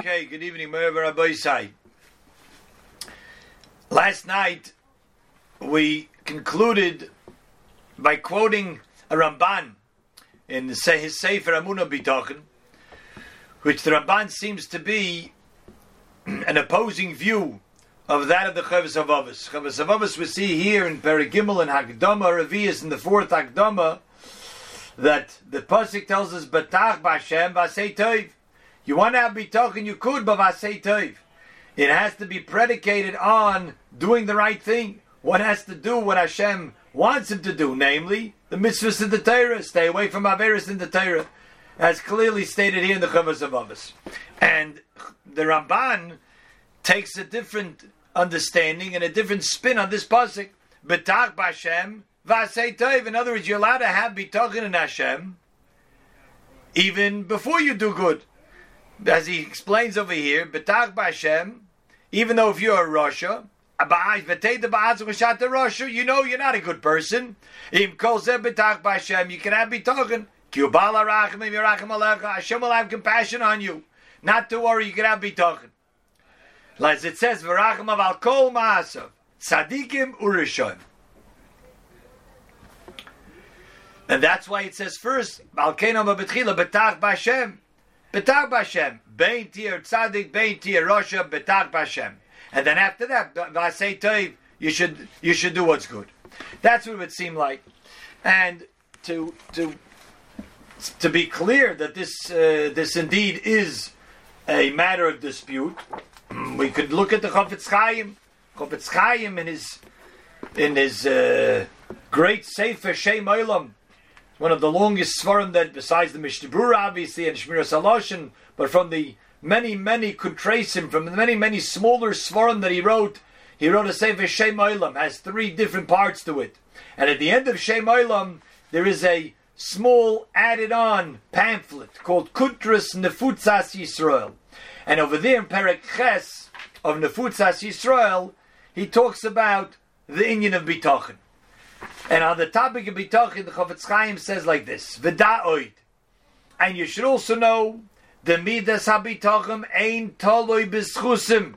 Okay, good evening, Merva Rabbi Sai. Last night, we concluded by quoting a Ramban in his Sefer Amuna Bitochen, which the Ramban seems to be an opposing view of that of the Chavos Avavos. Chavos Avavos we see here in Perigimel and Hagdama, Revius in the fourth Hagdama, that the Pasuk tells us, Batach Bashem Vasei Toiv. You want to have Bitochen, you could, but Vasei Toiv. It has to be predicated on doing the right thing. One has to do what Hashem wants him to do, namely the mitzvahs of the Torah. Stay away from Averis in the Torah, as clearly stated here in the Chumash of Avavos. And the Ramban takes a different understanding and a different spin on this pasuk. Betach b'Hashem v'asei tov. In other words, you're allowed to have bitachon in Hashem even before you do good. As he explains over here, betach b'Hashem, even though if you're a Rasha, you know you're not a good person. You can have bitachon. Hashem will have compassion on you. Not to worry, you can have bitachon. As it says, "V'racham al kol ma'asav tzadikim urishon." And that's why it says first, "Balkenom b'betchila betach betach b'Hashem, bein tir tzadik, bein tir rosha, betach b'Hashem." And then after that, v'asei toiv, you should you should do what's good. That's what it would seem like. And to to to be clear that this uh, this indeed is a matter of dispute, we could look at the Chofetz Chaim. Chofetz Chaim in his in his uh, great Sefer Shem Olam, one of the longest svarim that, besides the Mishnah Berurah, obviously, and Shmira Saloshin, but from the many, many could trace him from the many, many smaller svarim that he wrote. He wrote a Sefer Shem Olam, has three different parts to it, and at the end of Shem Olam, there is a small added-on pamphlet called Kutras Nefutzas Yisrael. And over there in Perek Ches of Nefutzas Yisrael, he talks about the Indian of Bitochen. And on the topic of Bitochen, the Chofetz Chaim says like this, V'da'oid. And you should also know, the Midas HaBitochen ein toloi b'schusim.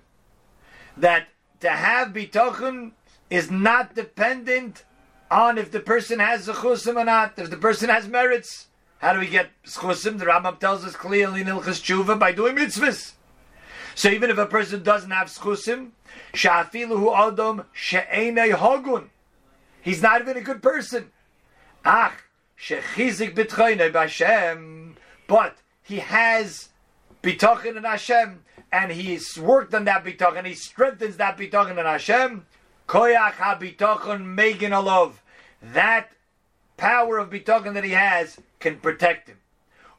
That to have Bitochen is not dependent on if the person has a chusim or not, if the person has merits. How do we get chusim? The Rambam tells us clearly in Ilchas Tshuva by doing mitzvahs. So even if a person doesn't have schusim, sha'afiluhu adam she'enei hogun, he's not even a good person. Ach, shechizik b'tchoinei b'Hashem, but he has bitachon in Hashem, and he's worked on that bitachon, he strengthens that bitachon in Hashem, koyach ha-bitachon megin alov, that power of bitachon that he has can protect him.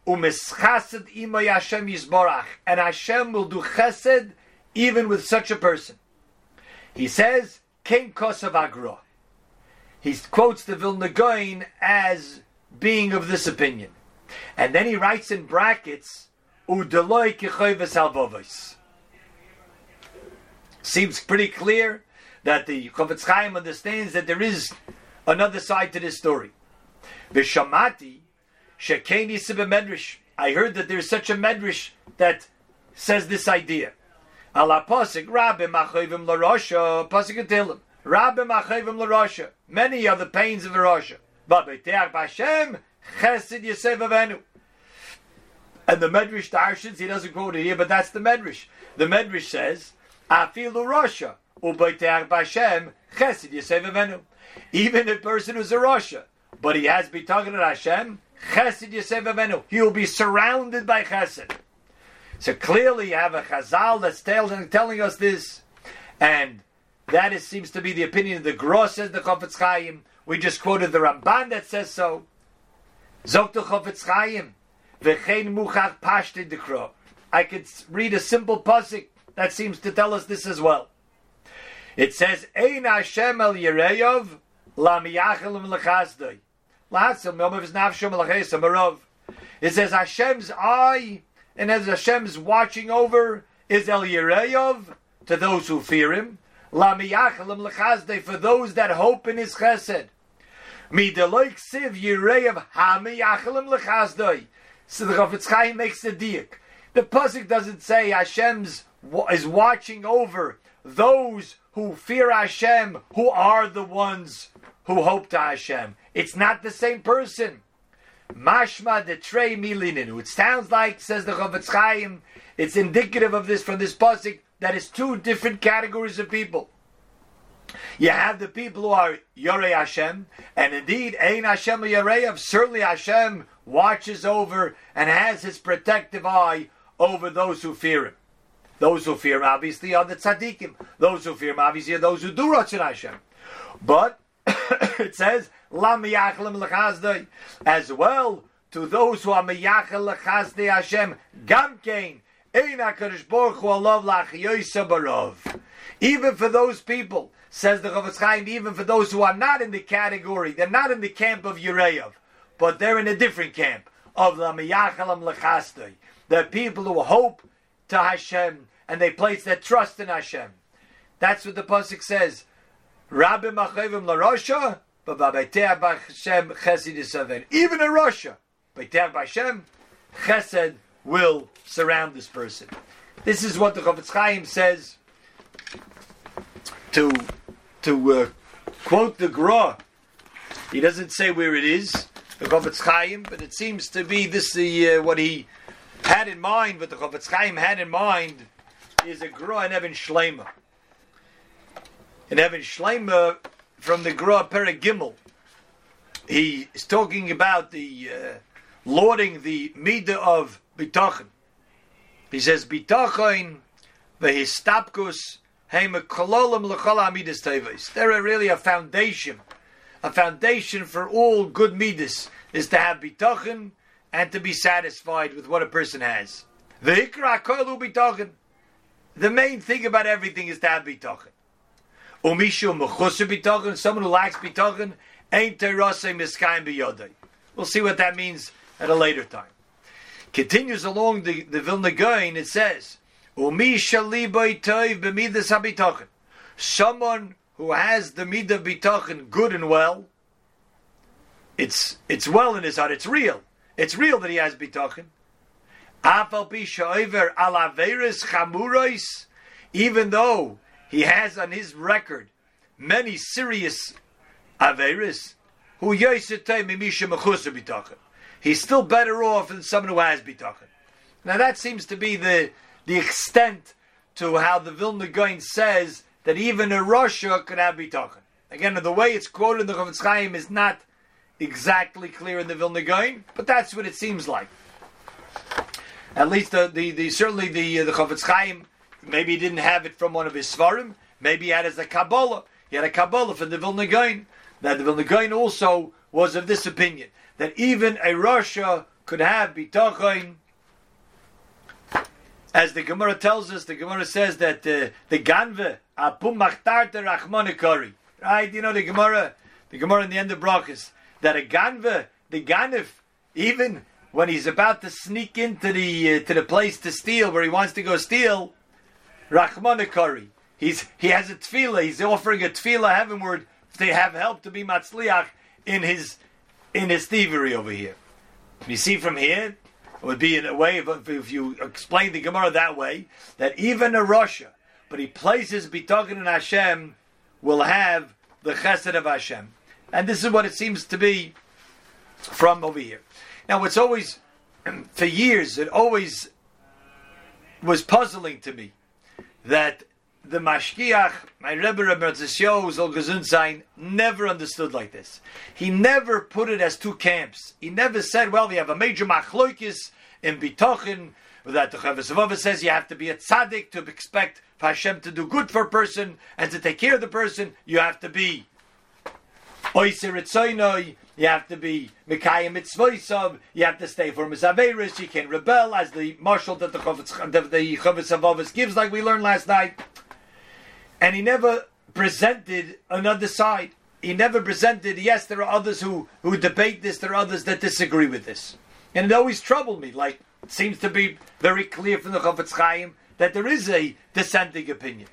Umischased imay Hashem yisborach, and Hashem will do chesed even with such a person. He says, "King kosav agro." He quotes the Vilna Gaon as being of this opinion, and then he writes in brackets. Seems pretty clear that the Chofetz Chaim understands that there is another side to this story. Vishamati Shekeni Medrash. I heard that there's such a medrash that says this idea. Ala pasik Rabbi Machayvim LaRosha pasik. Rabbi Machayvim LaRosha. Many are the pains of the Rasha. But B'teach B'Hashem Chesed Yosef. And the Medrash Darshans, he doesn't quote it here, but that's the Medrash. The Medrash says, Afilu Rasha, Ubayteach B'Hashem Chesed Yosef. Even a person who's a Rasha, but he has to Hashem, Chesed Yosef Avenu. He will be surrounded by Chesed. So clearly, you have a Chazal that's telling us this, and that is, seems to be the opinion of the Gross, says the Chofetz Chaim. We just quoted the Ramban that says so. Zok Chofetz Chaim, v'chein muchach pashti dekro. I could read a simple pasuk that seems to tell us this as well. It says, Ein Hashem el Yereyov, lam yachelim lechazdoi. It says Hashem's eye and as Hashem's watching over is El Yereyov to those who fear Him. For those that hope in His Chesed. So the Chofetz Chaim makes the diak The pasuk doesn't say Hashem's is watching over those who fear Hashem, who are the ones who hope to Hashem. It's not the same person. Mashma de trey milininu. It sounds like, says the Chofetz Chaim, it's indicative of this from this pasuk that it's two different categories of people. You have the people who are Yorei Hashem, and indeed, Ein Hashem Yoreyav, certainly Hashem watches over and has his protective eye over those who fear him. Those who fear him, obviously, are the tzaddikim. Those who fear him, obviously, are those who do Ratzon Hashem. But it says, Lam Yachalim as well to those who are Meyachel Lechazdei Hashem, Gamkein, Even for those people, says the Chofetz Chaim, even for those who are not in the category, they're not in the camp of Yereyev, but they're in a different camp of the Miyachalam Lechastoi. They're people who hope to Hashem and they place their trust in Hashem. That's what the pasuk says. Rabbi Machevim LaRosha, even in Rasha, Hashem, Chesed will surround this person. This is what the Chofetz Chaim says to to uh, quote the Gra. He doesn't say where it is, the Chofetz Chaim, but it seems to be this the uh, what he had in mind. What the Chofetz Chaim had in mind is a Gra in Evan Shleima. In Evan Shleima, from the Gra Perigimel, he is talking about the uh, lauding the midah of bitachon. He says bitachon vehistapkus they're really a foundation. A foundation for all good midas is to have bitachon and to be satisfied with what a person has. The main thing about everything is to have bitachon. Umishu mechusa bitachon, someone who lacks bitachon, ain't terase miskayim biyodai. We'll see what that means at a later time. Continues along the, the Vilna Gaon, it says, Umi. Someone who has the midah bitachon good and well, it's it's well in his heart. It's real. It's real that he has bitachon. Afal even though he has on his record many serious averis, who yosetay mimisha mechusa bitachon. He's still better off than someone who has bitachon. Now that seems to be the the extent to how the Vilna Gaon says that even a Rasha could have bitachon. Again, the way it's quoted in the Chofetz Chaim is not exactly clear in the Vilna Gaon, but that's what it seems like. At least the, the, the certainly the uh, the Chofetz Chaim maybe he didn't have it from one of his svarim. Maybe he had as a Kabbalah. He had a Kabbalah from the Vilna Gaon. That the Vilna Gaon also was of this opinion that even a Rasha could have bitachon as the Gemara tells us, the Gemara says that uh, the ganve apum machtarte rachmanikari. Right? You know the Gemara, the Gemara in the end of Brachas, that a ganve, the ganif, even when he's about to sneak into the uh, to the place to steal, where he wants to go steal, rachmanikari. He's he has a tefillah. He's offering a tefillah heavenward They have help to be matzliach in his in his thievery over here. You see from here it would be in a way, if, if you explain the Gemara that way, that even a Rasha, but he places Bitokin in Hashem, will have the Chesed of Hashem. And this is what it seems to be from over here. Now, it's always, for years, it always was puzzling to me that the Mashkiach, my Rebbe Rebbe Zol never understood like this. He never put it as two camps. He never said, well, we have a major machloikis in Bitochin, that the Chavos says you have to be a tzaddik to expect Hashem to do good for a person and to take care of the person, you have to be Oisir you have to be Mikayim Mitzvoisav, you have to stay for Mizaveris, you can rebel as the marshal that the Chavos gives, like we learned last night and he never presented another side. He never presented, yes, there are others who, who debate this, there are others that disagree with this. And it always troubled me, like, it seems to be very clear from the Chofetz Chaim that there is a dissenting opinion.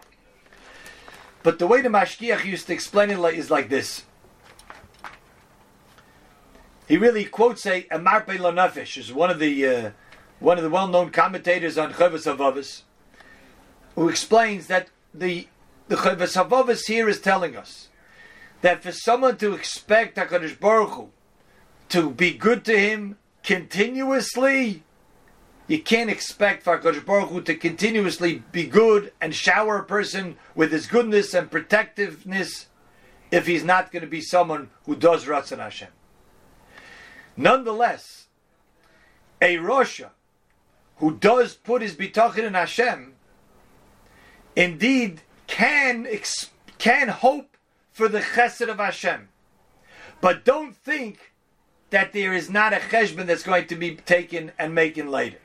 But the way the Mashkiach used to explain it is like this. He really quotes a, a Marpe Lanafesh, is one of the uh, one of the well-known commentators on Chovas Avavis, who explains that the the Chovas Avavis here is telling us that for someone to expect Hakadosh Baruch Hu to be good to him continuously, you can't expect for Hakadosh Baruch Hu to continuously be good and shower a person with his goodness and protectiveness if he's not going to be someone who does Ratzon Hashem. Nonetheless, a Rosha who does put his bitachon in Hashem, indeed can can hope for the chesed of Hashem, but don't think that there is not a cheshbon that's going to be taken and making later.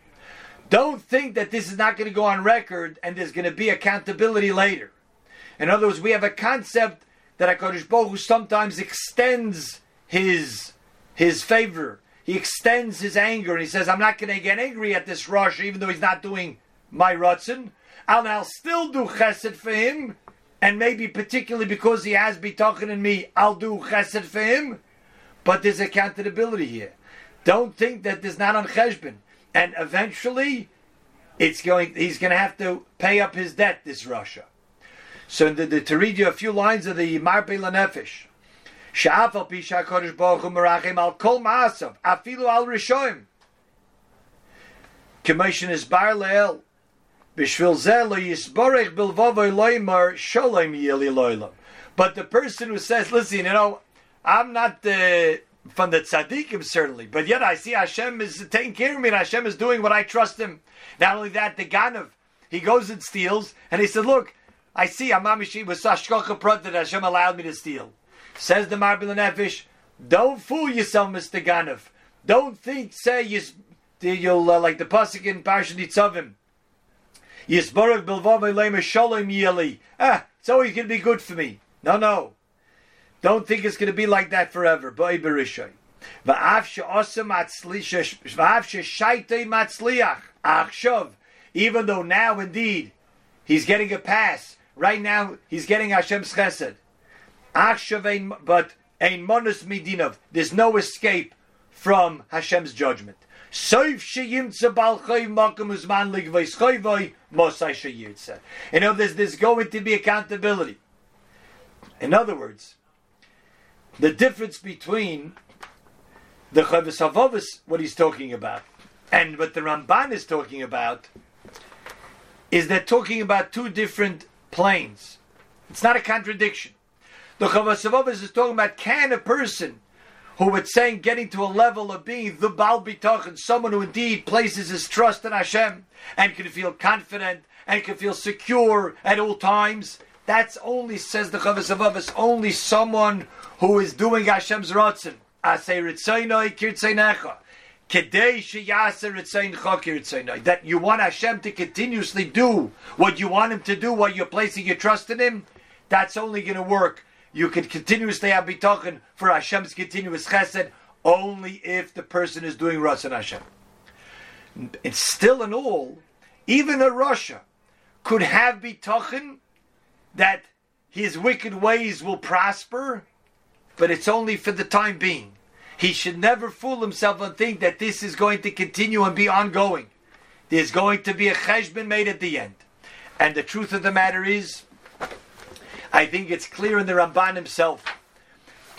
Don't think that this is not going to go on record and there's going to be accountability later. In other words, we have a concept that Hakadosh Baruch Hu sometimes extends his his favor. He extends his anger and he says, "I'm not going to get angry at this rush, even though he's not doing my rutzin. I'll, I'll still do chesed for him, and maybe particularly because he has bitachon in me, I'll do chesed for him. But there's accountability here. Don't think that there's not on cheshbon, and eventually, it's going. He's going to have to pay up his debt. This Rasha. So the, the, to read you a few lines of the Marpe Lanefesh. Sha'afal pisha kodesh baruch hu merachim al kol ma'asav, afilu al rishoim. Commission is bar le'el. But the person who says, listen, you know, I'm not the from the tzaddikim certainly, but yet I see Hashem is taking care of me and Hashem is doing what I trust Him. Not only that, the Ganav, he goes and steals, and he said, look, I see Amamishi was Sashkocha Prot that Hashem allowed me to steal. Says the Marpe Lanefesh, don't fool yourself, Mr. Ganav. Don't think, say, you, you'll, uh, like the Pasuk in Parshat Nitzavim. Yisborach Bilvavay Lema Shalom Yeli. Ah, it's always going to be good for me. No, no. Don't think it's going to be like that forever. Boi Berishay. Even though now indeed he's getting a pass Right now, he's getting Hashem's chesed. But ein monus midinov. There's no escape from Hashem's judgment. In other words, there's going to be accountability. In other words, the difference between the Chovas Havovis, what he's talking about, and what the Ramban is talking about, is they're talking about two different planes. It's not a contradiction. The Chavasavavas is talking about can a person who would saying getting to a level of being the Baal Bitach someone who indeed places his trust in Hashem and can feel confident and can feel secure at all times. That's only, says the Chavasavavas, only someone who is doing Hashem's Ratzin. That you want Hashem to continuously do what you want Him to do while you're placing your trust in Him, that's only going to work. You can continuously have talking for Hashem's continuous chesed only if the person is doing Ratzon Hashem. And still in all, even a Rasha could have talking that his wicked ways will prosper, but it's only for the time being. He should never fool himself and think that this is going to continue and be ongoing. There's going to be a cheshbon made at the end. And the truth of the matter is, I think it's clear in the Ramban himself.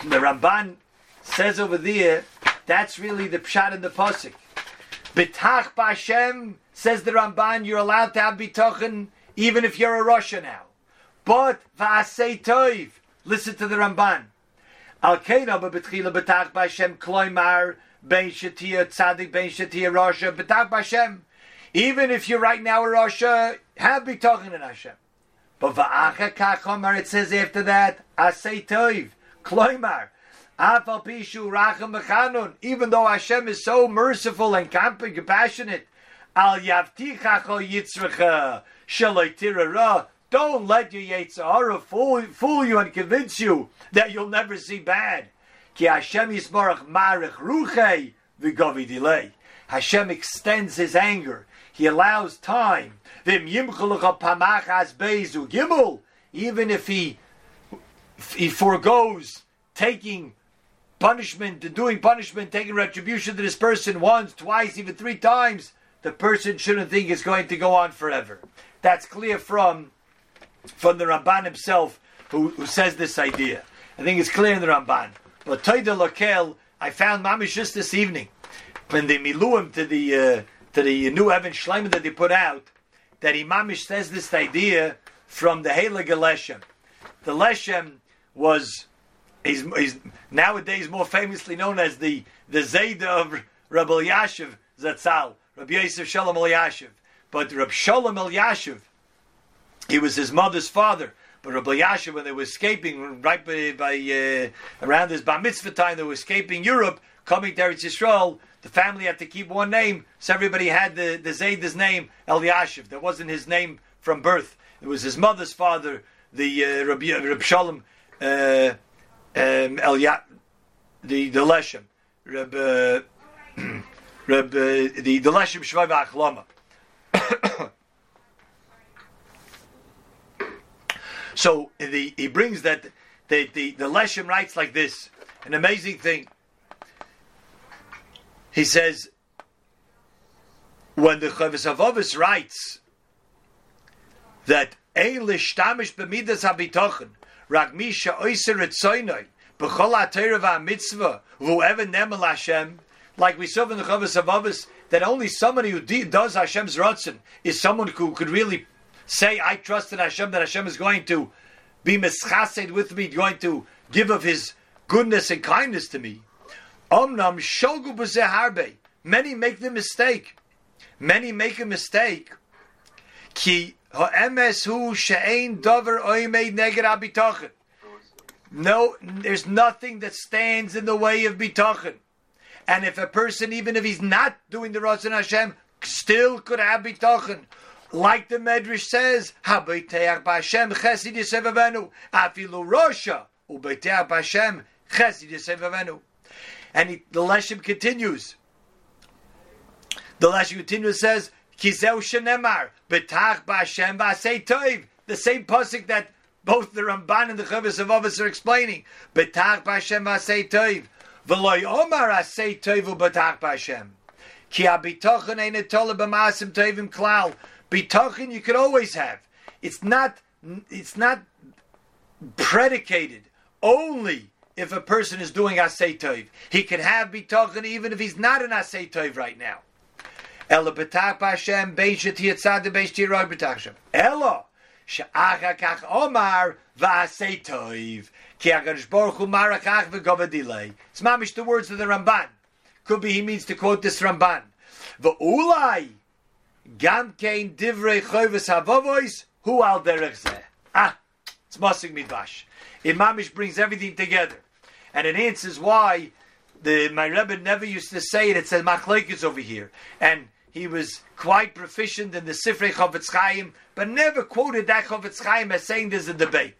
The Ramban says over there, that's really the pshat in the pasuk. B'tach b'Hashem, says the Ramban, you're allowed to have bitochen even if you're a Rasha now. But v'asei toiv, listen to the Ramban. Al Keina betchila betach b'Hashem kloimar ben shatia tzadik ben shatia Rasha betach b'Hashem. Even if you're right now a Rasha, have talking in Hashem. But va'acha kachomar it says after that asay toiv kloimar. Afal pishu racham mechanun. Even though Hashem is so merciful and compassionate, al yavtichacho yitzrecha shaloi ra. Don't let your Yetzirah fool, fool you and convince you that you'll never see bad. Ki Hashem Yisbarach Marich Ruchei V'Govi Delay. Hashem extends His anger. He allows time. Even if he he foregoes taking punishment, doing punishment, taking retribution to this person once, twice, even three times. the person shouldn't think it's going to go on forever. That's clear from from the Ramban himself, who, who says this idea. I think it's clear in the Ramban. But Toida Lokel, I found Mamish just this evening when they miluim to the uh, to the new Evan Shleiman that they put out, that Imamish says this idea from the Heilige Leshem. The Leshem was he's nowadays more famously known as the the Zayda of Rabbi Yashiv Zatzal, Rabbi Yosef Shalom Elyashiv. But Rabbi Shalom Elyashiv, he was his mother's father. But Rabbi Yashiv, when they were escaping right by, by uh, around his bar mitzvah time, they were escaping Europe, coming to Eretz Yisrael. The family had to keep one name, so everybody had the the Zayd's name Elyashiv. That wasn't his name from birth. It was his mother's father, the uh, Rabbi, Rabbi Shalom uh, um, the the Leshem, Reb, uh, Reb, uh, the the Leshem Shvai Achlama. so the, he brings that the, the the Leshem writes like this, an amazing thing. He says when the Chavis Avovis writes that Ein lishtamish b'midas habitochen Rag misha oiser etzoinoi b'chol ha'mitzvah whoever nemel Hashem like we saw in the Chavos Avavos that only somebody who does Hashem's rotzen is someone who could really say I trust in Hashem that Hashem is going to be mischased with me, going to give of His goodness and kindness to me. Omnam shogu harbe. Many make the mistake. Many make a mistake. Ki hu she'ein dover neged. No, there's nothing that stands in the way of bitachin. And if a person, even if he's not doing the Ratzon Hashem, still could have bitachin. Like the Medrash says, Habeiteach b'Hashem chesed yisevavenu, afilu rosha, ubeiteach b'Hashem chesed yisevavenu. And he, the Leshem continues. The Leshem continues says, Kizeu shenemar betach b'Hashem v'asei toiv. The same pasuk that both the Ramban and the Chavis of Ovis are explaining. Betach b'Hashem v'asei toiv. V'loy omar asei toiv u'betach b'Hashem. Ki habitochen ein etola b'maasim toivim klal. Bitochen you could always have. It's not. It's not predicated only if a person is doing asay toiv. He can have bitochen even if he's not an asay toiv right now. Ella betach b'Hashem beishet yitzad beishet yiroi betach Hashem. Ella kach omar v'asei toiv ki Baruch Hu marakach v'govadilei. It's mamish the words of the Ramban. Could be he means to quote this Ramban. V'ulai gam kein divrei chovis havovois hu al derech zeh. Ah, it's Masig Midrash. Imamish brings everything together. And it answers why the my Rebbe never used to say it. It says machlekes over here, and he was quite proficient in the Sifrei Chofetz Chaim, but never quoted that Chofetz Chaim as saying there's a debate.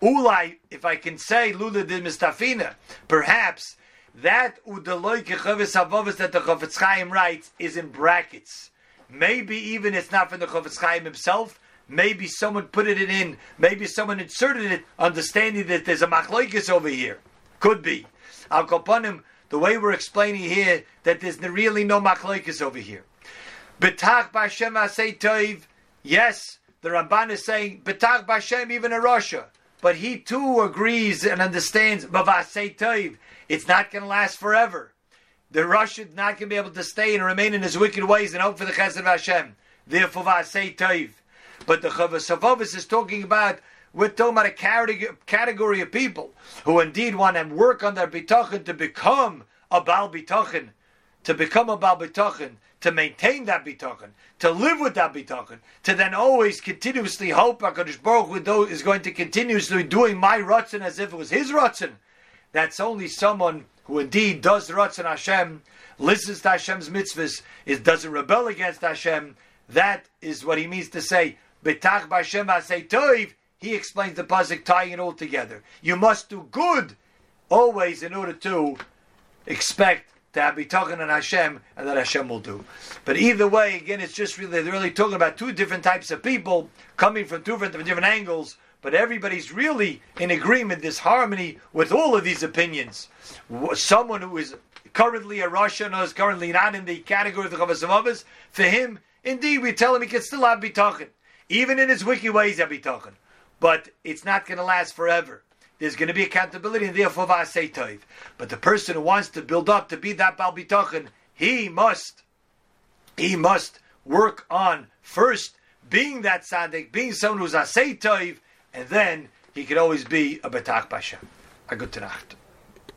Ulai, if I can say Lula de Mistafina, perhaps that Udaloike Chofetz Havovas that the Chofetz Chaim writes is in brackets. Maybe even it's not from the Chofetz Chaim himself. Maybe someone put it in. Maybe someone inserted it, understanding that there's a machlokes over here. Could be. Al Kopanim, the way we're explaining here, that there's really no machlokes over here. Betach b'Hashem asay toiv. Yes, the Ramban is saying betach b'Hashem even in Rasha, but he too agrees and understands b'vasay toiv. It's not going to last forever. The Russian's not going to be able to stay and remain in his wicked ways and hope for the chesed of Hashem. Therefore, v'asay toiv. But the Chavos is talking about we're talking about a category of people who indeed want to work on their bitachon to become a bal bitachon, to become a bal bitachon, to maintain that bitachon, to live with that bitachon, to then always continuously hope Hakadosh Baruch Hu is going to continuously doing my rutzin as if it was his rutzin. That's only someone who indeed does rutzin Hashem, listens to Hashem's mitzvahs, is doesn't rebel against Hashem. That is what he means to say. Betach b'Hashem toiv. He explains the pasuk tying it all together. You must do good always in order to expect to have be talking on Hashem and that Hashem will do. But either way, again, it's just really they're really talking about two different types of people coming from two different, different angles. But everybody's really in agreement, this harmony with all of these opinions. Someone who is currently a Russian or is currently not in the category of the Avavas, for him, indeed, we tell him he can still have talking, Even in his wiki ways, he'll be bitachon. But it's not going to last forever. There's going to be accountability, and therefore v'asei toiv. But the person who wants to build up to be that bal bitachon, he must, he must work on first being that tzaddik, being someone who's asay toiv, and then he could always be a betach basha, A good nacht.